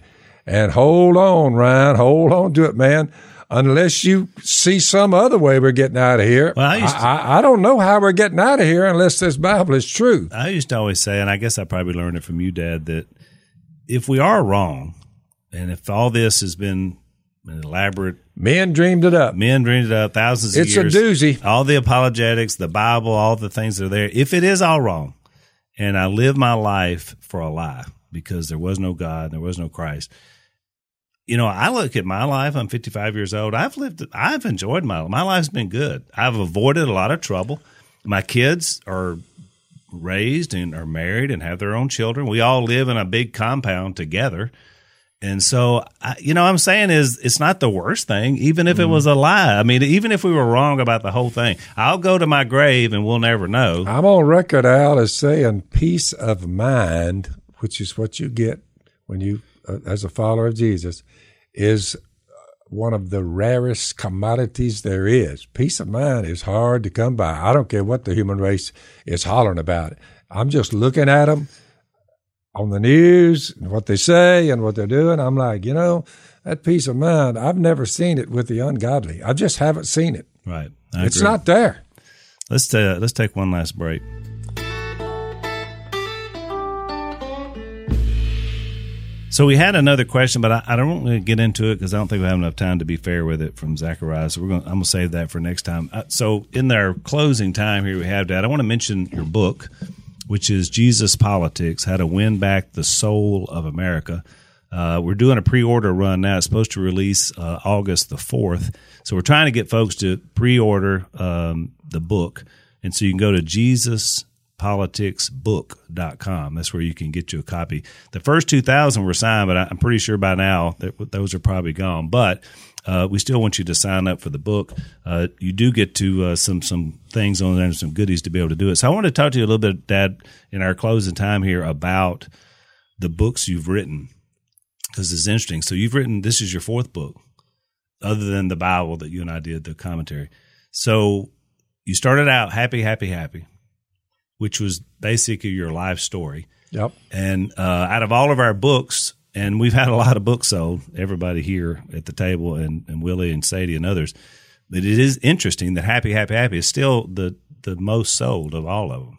and hold on, Ryan. Hold on to it, man. Unless you see some other way we're getting out of here. Well, I used to- I, I don't know how we're getting out of here unless this Bible is true. I used to always say, and I guess I probably learned it from you, Dad, that if we are wrong, and if all this has been an elaborate Men dreamed it up. men dreamed it up thousands of years. It's a doozy. All the apologetics, the Bible, all the things that are there. If it is all wrong, and I live my life for a lie because there was no God, there was no Christ. You know, I look at my life. I'm 55 years old. I've lived. I've enjoyed my my life's been good. I've avoided a lot of trouble. My kids are raised and are married and have their own children. We all live in a big compound together. And so, I, you know, what I'm saying is it's not the worst thing, even if it was a lie. I mean, even if we were wrong about the whole thing, I'll go to my grave and we'll never know. I'm on record, Al, as saying peace of mind, which is what you get when you uh, as a follower of Jesus is one of the rarest commodities there is. Peace of mind is hard to come by. I don't care what the human race is hollering about. I'm just looking at them on the news and what they say and what they're doing. I'm like, you know, that peace of mind, I've never seen it with the ungodly. I just haven't seen it. Right. I It's agree. not there. Let's uh, let's take one last break. So we had another question, but I, I don't want to get into it because I don't think we have enough time to be fair with it from Zachariah. So we're going. I'm going to save that for next time. Uh, so in our closing time here, we have Dad. I want to mention your book, which is Jesus Politics: How to Win Back the Soul of America. Uh, we're doing a pre-order run now. It's supposed to release uh, August the fourth. So we're trying to get folks to pre-order um, the book, and so you can go to JesusPoliticsBook.com. That's where you can get you a copy. The first two thousand were signed, but I'm pretty sure by now that those are probably gone. But uh, we still want you to sign up for the book. Uh, you do get to uh, some some things on there some goodies to be able to do it. So I want to talk to you a little bit, Dad, in our closing time here about the books you've written because it's interesting. So you've written this is your fourth book, other than the Bible that you and I did the commentary. So you started out happy, happy, happy, which was basically your life story. Yep. And uh, out of all of our books, and we've had a lot of books sold, everybody here at the table, and, and Willie and Sadie and others. But it is interesting that Happy, Happy, Happy is still the the most sold of all of them.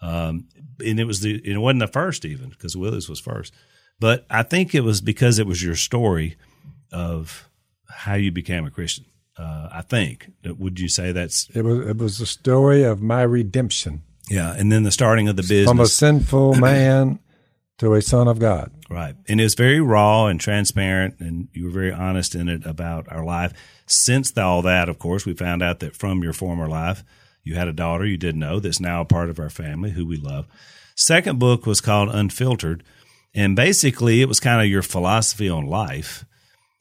Um, and it was the it wasn't the first even because Willie's was first. But I think it was because it was your story of how you became a Christian. Uh, I think. Would you say that's It was it was the story of my redemption yeah? And then the starting of the business. from a sinful man to a son of God. Right. And it's very raw and transparent, and you were very honest in it about our life. Since all that, of course, we found out that from your former life, you had a daughter you didn't know that's now a part of our family who we love. Second book was called Unfiltered, and basically it was kind of your philosophy on life,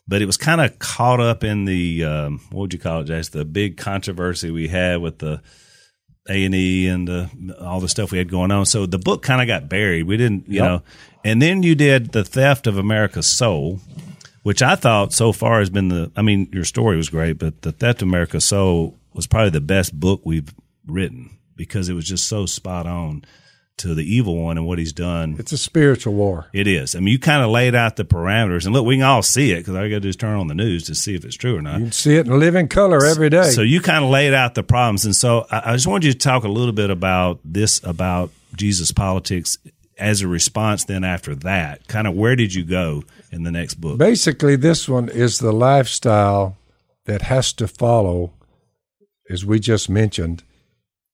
but it was kind of caught up in the, um, what would you call it, Jace? The big controversy we had with the a and E and uh, all the stuff we had going on. So the book kind of got buried. We didn't, you Yep. know. And then you did the theft of America's soul, which I thought so far has been the. I mean, your story was great, but the theft of America's soul was probably the best book we've written because it was just so spot on to the evil one and what he's done. It's a spiritual war. It is. I mean, you kind of laid out the parameters, and look, we can all see it because all you got to do is turn on the news to see if it's true or not. You can see it in living color every day. So you kind of laid out the problems, and so I, I just wanted you to talk a little bit about this about Jesus politics as a response. Then after that, kind of where did you go in the next book? Basically, this one is the lifestyle that has to follow, as we just mentioned,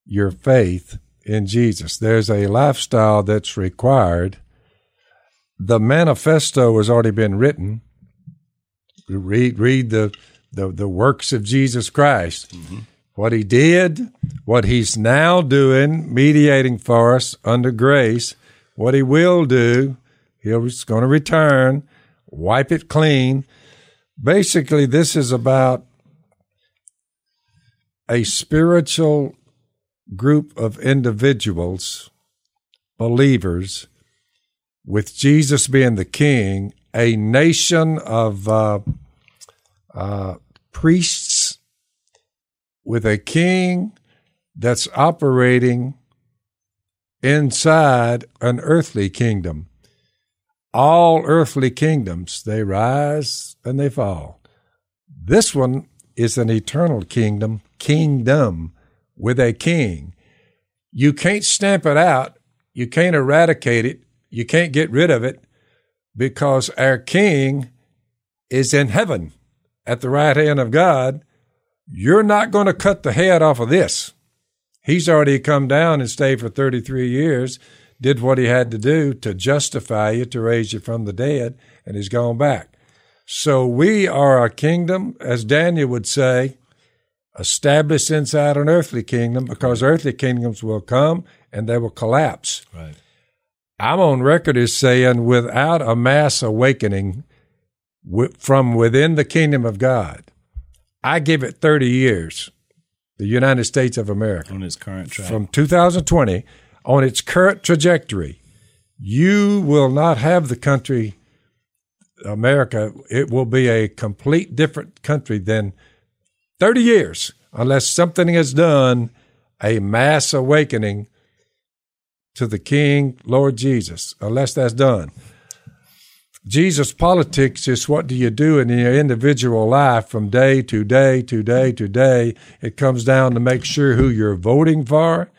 your faith in Jesus. There's a lifestyle that's required. The manifesto has already been written. Read read the the, the works of Jesus Christ. Mm-hmm. What he did, what he's now doing, mediating for us under grace, what he will do, he's going to return, wipe it clean. Basically, this is about a spiritual group of individuals, believers, with Jesus being the king, a nation of uh, uh, priests with a king that's operating inside an earthly kingdom. All earthly kingdoms, they rise and they fall. This one is an eternal kingdom, kingdom with a king. You can't stamp it out. You can't eradicate it. You can't get rid of it because our king is in heaven at the right hand of God. You're not going to cut the head off of this. He's already come down and stayed for 33 years, did what he had to do to justify you, to raise you from the dead, and he's gone back. So we are a kingdom, as Daniel would say, established inside an earthly kingdom because earthly kingdoms will come and they will collapse. Right. I'm on record as saying without a mass awakening from within the kingdom of God, I give it 30 years, the United States of America, On its current track. from 2020 on its current trajectory, you will not have the country America, it will be a complete different country than 30 years unless something is done, a mass awakening to the King, Lord Jesus, unless that's done. Jesus' politics is what do you do in your individual life from day to day to day to day. It comes down to make sure who you're voting for,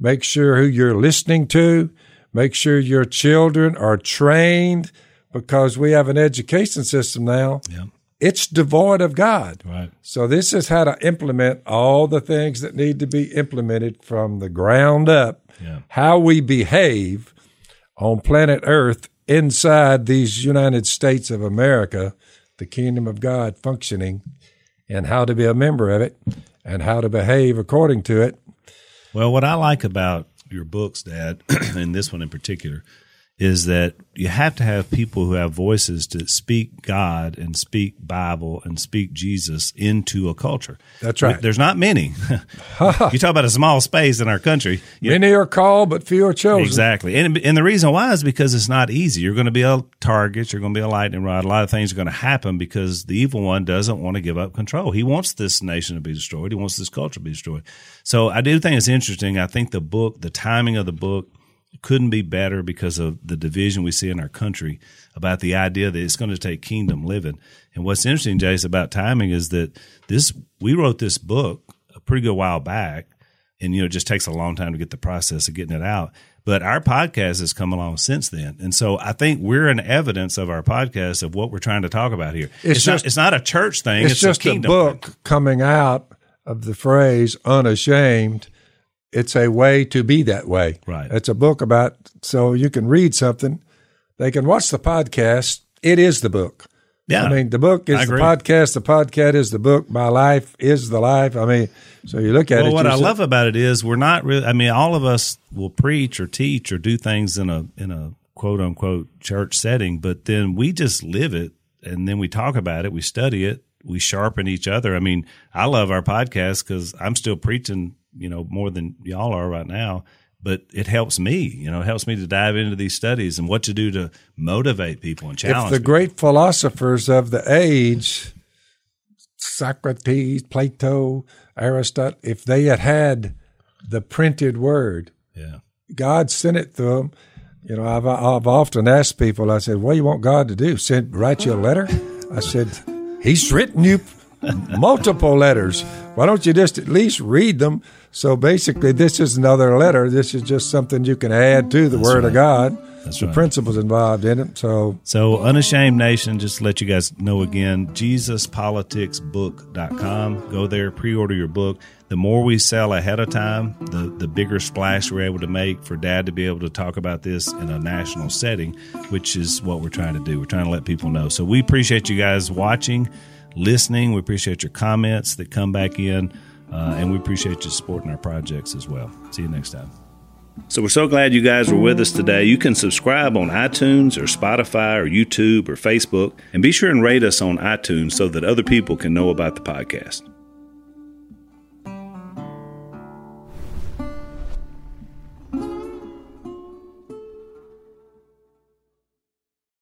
make sure who you're listening to, make sure your children are trained because we have an education system now. Yeah. It's devoid of God. Right. So this is how to implement all the things that need to be implemented from the ground up. Yeah. How we behave on planet Earth inside these United States of America, the kingdom of God functioning, and how to be a member of it and how to behave according to it. Well, what I like about your books, Dad, and this one in particular, is that you have to have people who have voices to speak God and speak Bible and speak Jesus into a culture. That's right. There's not many. you talk about a small space in our country. Many are called, but few are chosen. Exactly. And, and the reason why is because it's not easy. You're going to be a target. You're going to be a lightning rod. A lot of things are going to happen because the evil one doesn't want to give up control. He wants this nation to be destroyed. He wants this culture to be destroyed. So I do think it's interesting. I think the book, the timing of the book, couldn't be better because of the division we see in our country about the idea that it's going to take kingdom living. And what's interesting, Jace, about timing is that this we wrote this book a pretty good while back, and you know it just takes a long time to get the process of getting it out. But our podcast has come along since then, and so I think we're an evidence of our podcast of what we're trying to talk about here. It's, not just- it's not a church thing. It's, It's, just a a book thing. coming out of the phrase unashamed. It's a way to be that way. Right. It's a book about so you can read something. They can watch the podcast. It is the book. Yeah, I mean, the book is the podcast. The podcast is the book. My life is the life. I mean, so you look at it. Well, it. what I say- love about it is we're not really. I mean, all of us will preach or teach or do things in a in a quote unquote church setting, but then we just live it, and then we talk about it, we study it, we sharpen each other. I mean, I love our podcast because I'm still preaching, you know, more than y'all are right now. But it helps me, you know, it helps me to dive into these studies and what to do to motivate people and challenge if the people. great philosophers of the age, Socrates, Plato, Aristotle, if they had had the printed word, yeah, God sent it to them. You know, I've, I've often asked people, I said, what do you want God to do? Send, write you a letter? I said, He's written you multiple letters. Why don't you just at least read them? So basically, this is another letter. This is just something you can add to the Word of God. That's the right. principles involved in it. So So, Unashamed Nation, just to let you guys know again, JesusPoliticsBook.com. Go there, pre order your book. The more we sell ahead of time, the, the bigger splash we're able to make for dad to be able to talk about this in a national setting, which is what we're trying to do. We're trying to let people know. So, we appreciate you guys watching, listening. We appreciate your comments that come back in, uh, and we appreciate you supporting our projects as well. See you next time. So we're so glad you guys were with us today. You can subscribe on iTunes or Spotify or YouTube or Facebook, and be sure and rate us on iTunes so that other people can know about the podcast.